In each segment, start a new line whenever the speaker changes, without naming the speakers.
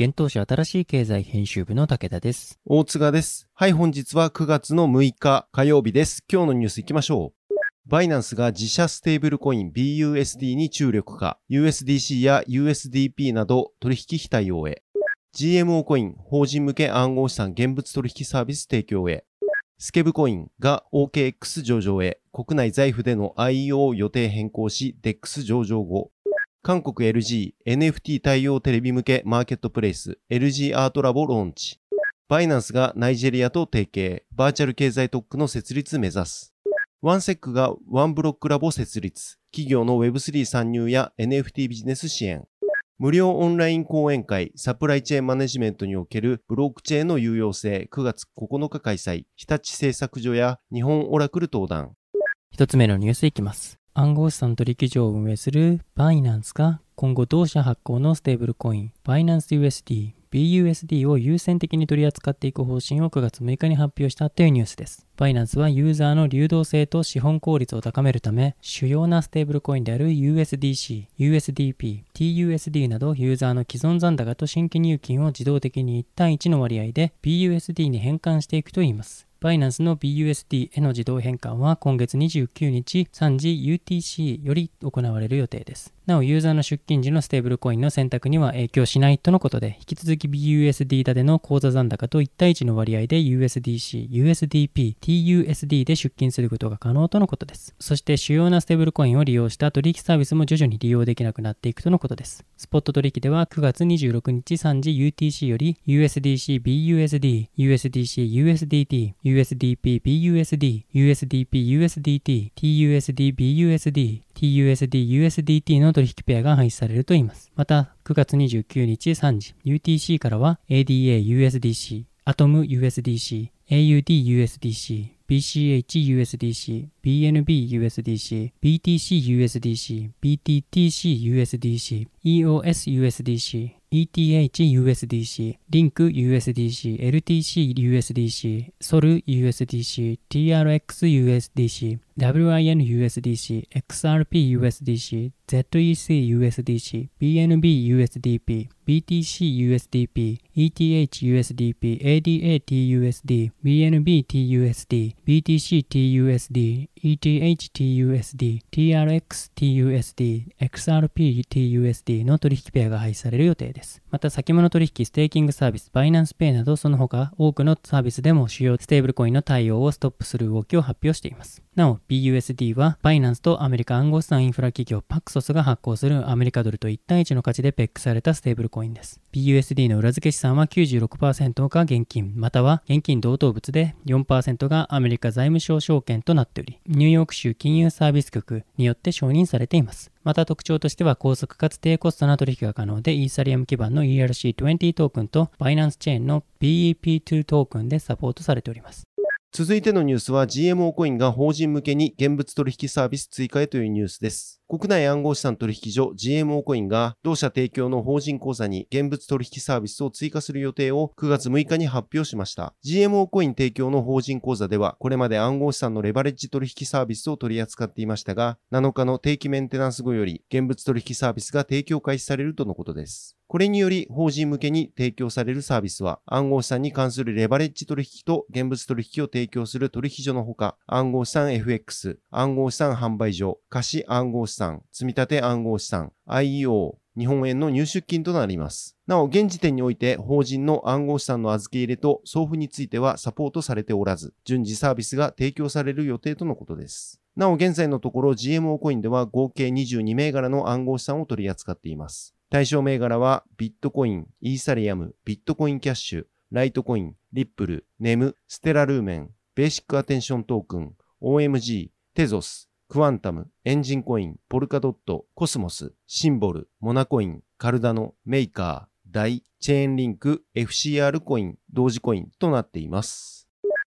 現当社新しい経済編集部の武田です。
大塚です。はい、本日は9月の6日火曜日です。今日のニュース行きましょう。バイナンスが自社ステーブルコイン BUSD に注力か、USDC や USDP など取引非対応へ。GMO コイン法人向け暗号資産現物取引サービス提供へ。スケブコインが OKX 上場へ、国内財布での IEO 予定変更し、DEX 上場後。韓国 LG、NFT 対応テレビ向けマーケットプレイス、LG アートラボローンチ。バイナンスがナイジェリアと提携、バーチャル経済特区の設立目指す。ワンセックがワンブロックラボ設立。企業の Web3 参入や NFT ビジネス支援。無料オンライン講演会サプライチェーンマネジメントにおけるブロックチェーンの有用性9月9日開催。日立製作所や日本オラクル登壇。
一つ目のニュースいきます。暗号資産取引所を運営するバイナンスが今後同社発行のステーブルコインバイナンス USD、BUSD を優先的に取り扱っていく方針を9月6日に発表したというニュースです。バイナンスはユーザーの流動性と資本効率を高めるため、主要なステーブルコインである USDC、USDP、TUSD などユーザーの既存残高と新規入金を自動的に1対1の割合で BUSD に変換していくといいます。バイナンスの BUSD への自動変換は今月29日3時 UTC より行われる予定です。なお、ユーザーの出金時のステーブルコインの選択には影響しないとのことで、引き続き BUSD 立ての口座残高と1対1の割合で USDC、USDP、TUSD で出金することが可能とのことです。そして主要なステーブルコインを利用した取引サービスも徐々に利用できなくなっていくとのことです。スポット取引では9月26日3時 UTC より USDC、BUSD、USDC、USDT、USDP、BUSD、USDP、USDT、TUSD、BUSD、TUSD、USDT の取引ペアが廃止されるといいます。また、9月29日3時、UTC からは ADA、USDC、ATOM、USDC、AUD、USDC、BCH、USDC、BNB、USDC、BTC、USDC、BTTC、USDC、EOSUSDC、ETHUSDC、リンク USDC、LTCUSDC、ソル USDC、TRXUSDC、WIN USDC、XRP USDC、ZEC USDC、BNB USDP、BTC USDP、ETH USDP、ADA TUSD、BNB TUSD、BTC TUSD、ETH TUSD、TRX TUSD、XRP TUSD の取引ペアが廃止される予定です。また先物取引ステーキングサービス、バイナンスペイなどその他多くのサービスでも主要ステーブルコインの対応をストップする動きを発表しています。なお、BUSD はバイナンスとアメリカ暗号資産インフラ企業パクソスが発行するアメリカドルと1対1の価値でペッグされたステーブルコインです。BUSD の裏付け資産は96%が現金、または現金同等物で4%がアメリカ財務省証券となっており、ニューヨーク州金融サービス局によって承認されています。また特徴としては高速かつ低コストな取引が可能で、イーサリアム基盤の ERC20 トークンとバイナンスチェーンの BEP2 トークンでサポートされております。
続いてのニュースは GMO コインが法人向けに現物取引サービス追加へというニュースです。国内暗号資産取引所 GMO コインが同社提供の法人口座に現物取引サービスを追加する予定を9月6日に発表しました。GMO コイン提供の法人口座ではこれまで暗号資産のレバレッジ取引サービスを取り扱っていましたが、7日の定期メンテナンス後より現物取引サービスが提供開始されるとのことです。これにより、法人向けに提供されるサービスは、暗号資産に関するレバレッジ取引と現物取引を提供する取引所のほか、暗号資産 FX、暗号資産販売所、貸し暗号資産、積立暗号資産、IEO、日本円の入出金となります。なお、現時点において、法人の暗号資産の預け入れと送付についてはサポートされておらず、順次サービスが提供される予定とのことです。なお、現在のところ GMO コインでは合計22銘柄の暗号資産を取り扱っています。対象銘柄はビットコイン、イーサリアム、ビットコインキャッシュ、ライトコイン、リップル、ネム、ステラルーメン、ベーシックアテンショントークン、OMG、テゾス、クワンタム、エンジンコイン、ポルカドット、コスモス、シンボル、モナコイン、カルダノ、メイカー、ダイ、チェーンリンク、FCR コイン、同時コインとなっています。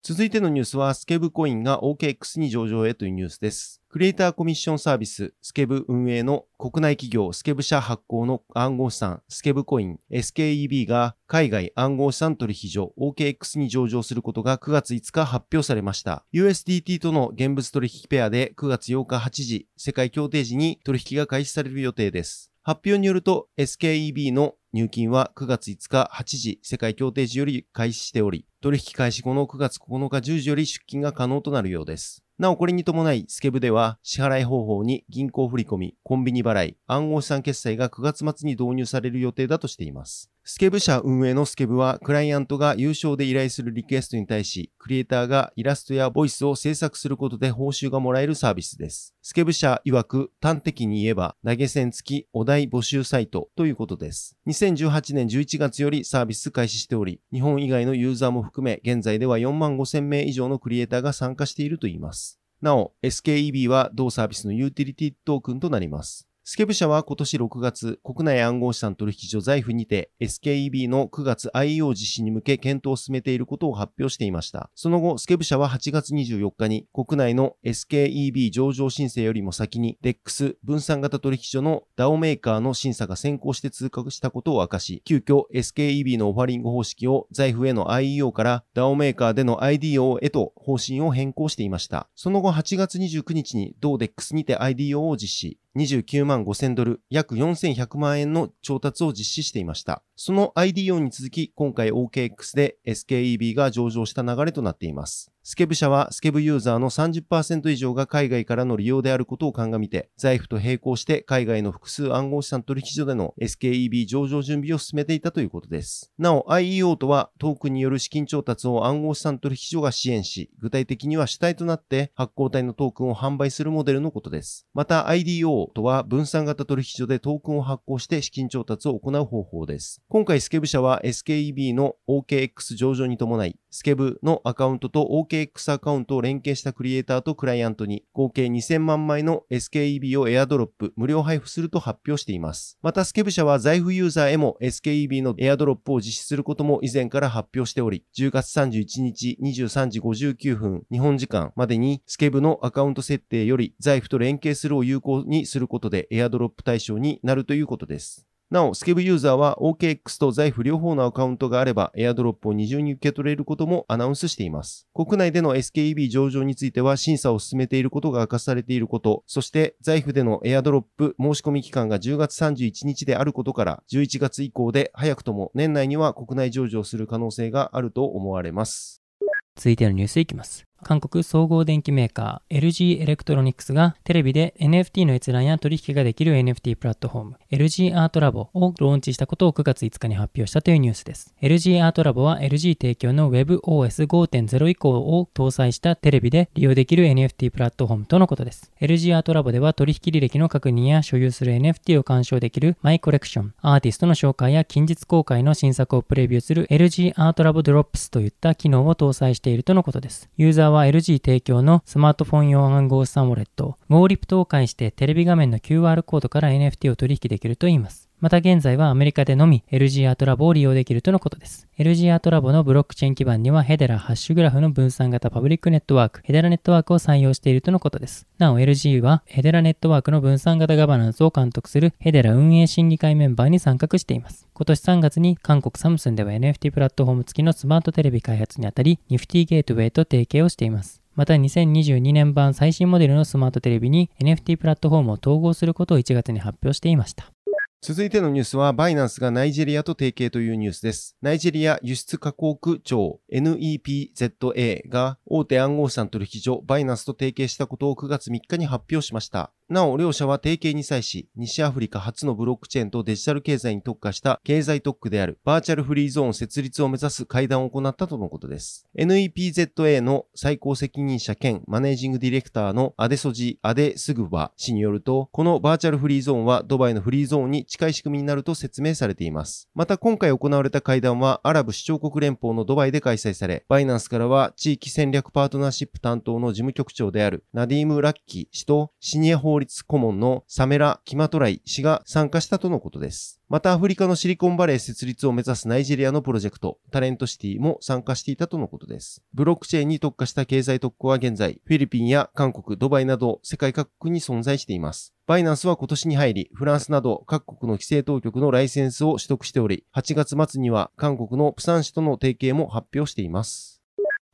続いてのニュースは、スケブコインが OKX に上場へというニュースです。クリエイターコミッションサービス、スケブ運営の国内企業、スケブ社発行の暗号資産、スケブコイン、SKEB が海外暗号資産取引所 OKX に上場することが9月5日発表されました。USDT との現物取引ペアで9月8日8時、世界協定時に取引が開始される予定です。発表によると SKEB の入金は9月5日8時世界協定時より開始しており、取引開始後の9月9日10時より出金が可能となるようです。なおこれに伴い、スケブでは支払い方法に銀行振込、コンビニ払い、暗号資産決済が9月末に導入される予定だとしています。スケブ社運営のスケブは、クライアントが有償で依頼するリクエストに対し、クリエイターがイラストやボイスを制作することで報酬がもらえるサービスです。スケブ社曰く、端的に言えば、投げ銭付きお題募集サイトということです。2018年11月よりサービス開始しており、日本以外のユーザーも含め、現在では4万5千名以上のクリエイターが参加しているといいます。なお、SKEB は同サービスのユーティリティトークンとなります。スケブ社は今年6月、国内暗号資産取引所財布にて SKEB の9月 IEO 実施に向け検討を進めていることを発表していました。その後、スケブ社は8月24日に国内の SKEB 上場申請よりも先に DEX 分散型取引所の DAO メーカーの審査が先行して通過したことを明かし、急遽 SKEB のオファリング方式を財布への IEO から DAO メーカーでの IDO へと方針を変更していました。その後8月29日に同 DEX にて IDO を実施。29万5000ドル、約4100万円の調達を実施していました。その IDO に続き、今回 OKX で SKEB が上場した流れとなっています。スケブ社はスケブユーザーの30%以上が海外からの利用であることを鑑みて、財布と並行して海外の複数暗号資産取引所での SKEB 上場準備を進めていたということです。なお、IEO とはトークンによる資金調達を暗号資産取引所が支援し、具体的には主体となって発行体のトークンを販売するモデルのことです。また IDO とは分散型取引所でトークンを発行して資金調達を行う方法です。今回スケブ社は SKEB の OKX 上場に伴い、スケブのアカウントと OKX アカウントを連携したクリエイターとクライアントに合計2000万枚の SKEB をエアドロップ無料配布すると発表しています。またスケブ社は財布ユーザーへも SKEB のエアドロップを実施することも以前から発表しており、10月31日23時59分日本時間までにスケブのアカウント設定より財布と連携するを有効にすることでエアドロップ対象になるということです。なお、スケブユーザーは OKX と財布両方のアカウントがあれば、エアドロップを二重に受け取れることもアナウンスしています。国内での SKEB 上場については審査を進めていることが明かされていること、そして財布でのエアドロップ申し込み期間が10月31日であることから、11月以降で早くとも年内には国内上場する可能性があると思われます。
続いてのニュースいきます。韓国総合電機メーカー LG エレクトロニクスがテレビで NFT の閲覧や取引ができる NFT プラットフォーム LG アートラボをローンチしたことを9月5日に発表したというニュースです。LG アートラボは LG 提供の WebOS5.0 以降を搭載したテレビで利用できる NFT プラットフォームとのことです。LG アートラボでは取引履歴の確認や所有する NFT を鑑賞できるマイコレクション、アーティストの紹介や近日公開の新作をプレビューする LG アートラボドロップスといった機能を搭載しているとのことです。ユーザーは LG 提供のスマートフォン用暗号資産ウォレット、ウォーリプトを介してテレビ画面の QR コードから NFT を取引できるといいます。また現在はアメリカでのみ LG アートラボを利用できるとのことです。LG アートラボのブロックチェーン基盤にはヘデラハッシュグラフの分散型パブリックネットワーク、ヘデラネットワークを採用しているとのことです。なお LG はヘデラネットワークの分散型ガバナンスを監督するヘデラ運営審議会メンバーに参画しています。今年3月に韓国サムスンでは NFT プラットフォーム付きのスマートテレビ開発にあたり、ニフティゲートウェイと提携をしています。また2022年版最新モデルのスマートテレビに NFT プラットフォームを統合することを1月に発表していました。
続いてのニュースは、バイナンスがナイジェリアと提携というニュースです。ナイジェリア輸出加工区庁 NEPZA が大手暗号資産取引所バイナンスと提携したことを9月3日に発表しました。なお、両社は提携に際し、西アフリカ初のブロックチェーンとデジタル経済に特化した経済特区であるバーチャルフリーゾーン設立を目指す会談を行ったとのことです。NEPZA の最高責任者兼マネージングディレクターのアデソジ・アデスグバ氏によると、このバーチャルフリーゾーンはドバイのフリーゾーンに近い仕組みになると説明されています。また今回行われた会談はアラブ首長国連邦のドバイで開催され、バイナンスからは地域戦略パートナーシップ担当の事務局長であるナディーム・ラッキー氏とシニア法律顧問のサメラ・キマトライ氏が参加したとのことです。またアフリカのシリコンバレー設立を目指すナイジェリアのプロジェクト、タレントシティも参加していたとのことです。ブロックチェーンに特化した経済特区は現在、フィリピンや韓国、ドバイなど世界各国に存在しています。バイナンスは今年に入り、フランスなど各国の規制当局のライセンスを取得しており、8月末には韓国のプサン市との提携も発表しています。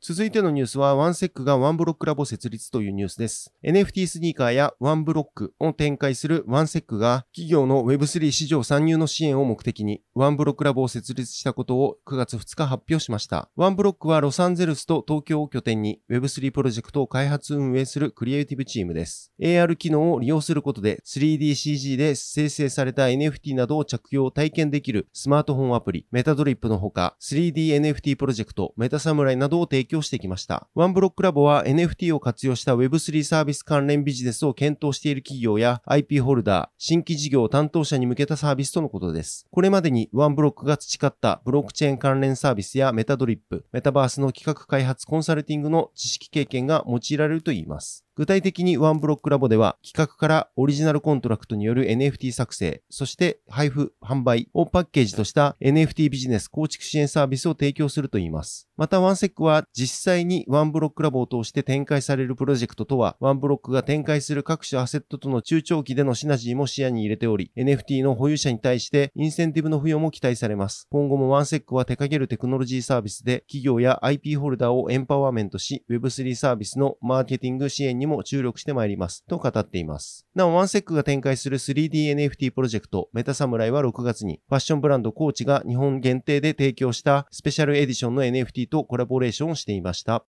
続いてのニュースは、ワンセックがワンブロックラボ設立というニュースです。NFT スニーカーやワンブロックを展開するワンセックが、企業の Web3 市場参入の支援を目的に、ワンブロックラボを設立したことを9月2日発表しました。ワンブロックはロサンゼルスと東京を拠点に Web3 プロジェクトを開発運営するクリエイティブチームです。AR 機能を利用することで 3DCG で生成された NFT などを着用体験できるスマートフォンアプリメタドリップのほか 3DNFT プロジェクトメタサムライなどを提供してきました。ワンブロックラボは NFT を活用した Web3 サービス関連ビジネスを検討している企業や IP ホルダー、新規事業担当者に向けたサービスとのことです。これまでにワンブロックが培ったブロックチェーン関連サービスやメタドリップ、メタバースの企画開発コンサルティングの知識経験が用いられるといいます。具体的にワンブロックラボでは企画からオリジナルコントラクトによる NFT 作成、そして配布、販売をパッケージとした NFT ビジネス構築支援サービスを提供するといいます。またワンセックは実際にワンブロックラボを通して展開されるプロジェクトとは、ワンブロックが展開する各種アセットとの中長期でのシナジーも視野に入れており、NFT の保有者に対してインセンティブの付与も期待されます。今後もワンセックは手掛けるテクノロジーサービスで企業や IP ホルダーをエンパワーメントし、Web3 サービスのマーケティング支援ににも注力してまい。ります。と語っています。なお、ワンセックが展開する 3DNFT プロジェクト、メタサムライは6月に、ファッションブランドコーチが日本限定で提供したスペシャルエディションの NFT とコラボレーションをしていました。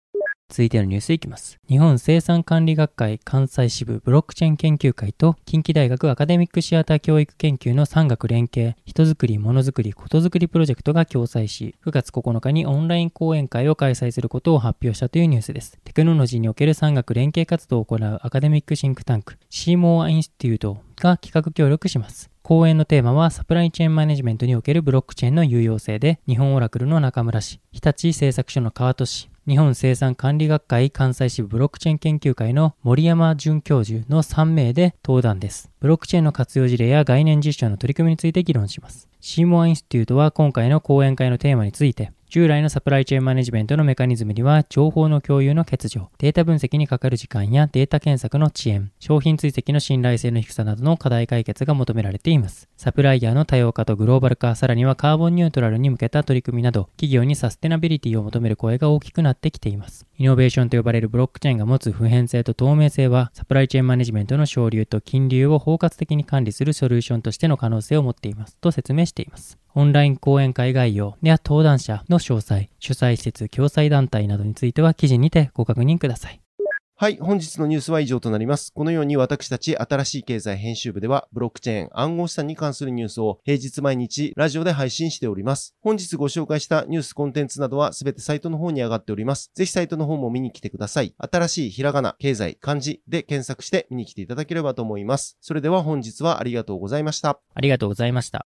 続いてのニュースいきます。日本生産管理学会関西支部ブロックチェーン研究会と近畿大学アカデミックシアター教育研究の産学連携、人づくり、ものづくり、ことづくりプロジェクトが共催し、9月9日にオンライン講演会を開催することを発表したというニュースです。テクノロジーにおける産学連携活動を行うアカデミックシンクタンク、シーモアインスティュートが企画協力します。講演のテーマはサプライチェーンマネジメントにおけるブロックチェーンの有用性で、日本オラクルの中村氏、日立製作所の川戸氏、日本生産管理学会関西支部ブロックチェーン研究会の森山准教授の3名で登壇です。ブロックチェーンの活用事例や概念実証の取り組みについて議論します。シーモアインスティュートは今回の講演会のテーマについて、従来のサプライチェーンマネジメントのメカニズムには、情報の共有の欠如、データ分析にかかる時間やデータ検索の遅延、商品追跡の信頼性の低さなどの課題解決が求められています。サプライヤーの多様化とグローバル化、さらにはカーボンニュートラルに向けた取り組みなど、企業にサステナビリティを求める声が大きくなってきています。イノベーションと呼ばれるブロックチェーンが持つ普遍性と透明性は、サプライチェーンマネジメントの省流と金流を包括的に管理するソリューションとしての可能性を持っています。と説明しています。オンライン講演会概要や登壇者の詳細、主催施設、共催団体などについては記事にてご確認ください。
はい、本日のニュースは以上となります。このように私たち新しい経済編集部では、ブロックチェーン、暗号資産に関するニュースを平日毎日ラジオで配信しております。本日ご紹介したニュースコンテンツなどはすべてサイトの方に上がっております。ぜひサイトの方も見に来てください。新しいひらがな、経済、漢字で検索して見に来ていただければと思います。それでは本日はありがとうございました。
ありがとうございました。